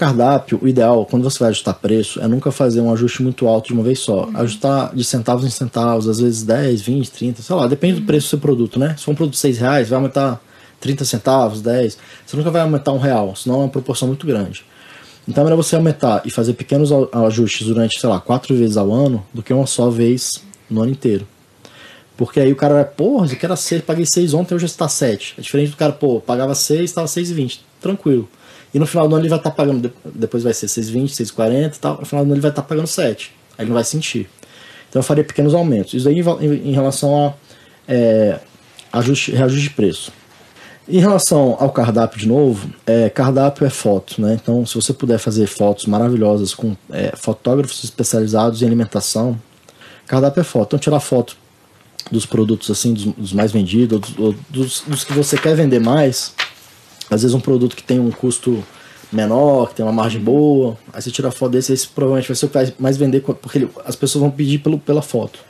cardápio, o ideal, quando você vai ajustar preço, é nunca fazer um ajuste muito alto de uma vez só. Uhum. Ajustar de centavos em centavos, às vezes 10, 20, 30, sei lá, depende uhum. do preço do seu produto, né? Se for um produto de 6 reais, vai aumentar 30 centavos, 10. Você nunca vai aumentar um real, senão é uma proporção muito grande. Então é melhor você aumentar e fazer pequenos ajustes durante, sei lá, quatro vezes ao ano, do que uma só vez no ano inteiro. Porque aí o cara vai, porra, eu quero 6, paguei 6 ontem, hoje está 7. É diferente do cara, pô, pagava 6, estava 6,20. Tranquilo. E no final do ano ele vai estar tá pagando, depois vai ser 6,20, 6,40 e tal. No final do ano ele vai estar tá pagando 7. Aí ele não vai sentir. Então eu faria pequenos aumentos. Isso aí em, em relação a é, ajuste, reajuste de preço. Em relação ao cardápio de novo, é, cardápio é foto, né? Então, se você puder fazer fotos maravilhosas com é, fotógrafos especializados em alimentação, cardápio é foto. Então, tirar foto dos produtos assim, dos, dos mais vendidos, dos, dos, dos, que você quer vender mais. Às vezes um produto que tem um custo menor, que tem uma margem boa, aí você tira a foto desse, esse provavelmente vai ser o que vai mais vender, porque as pessoas vão pedir pelo, pela foto.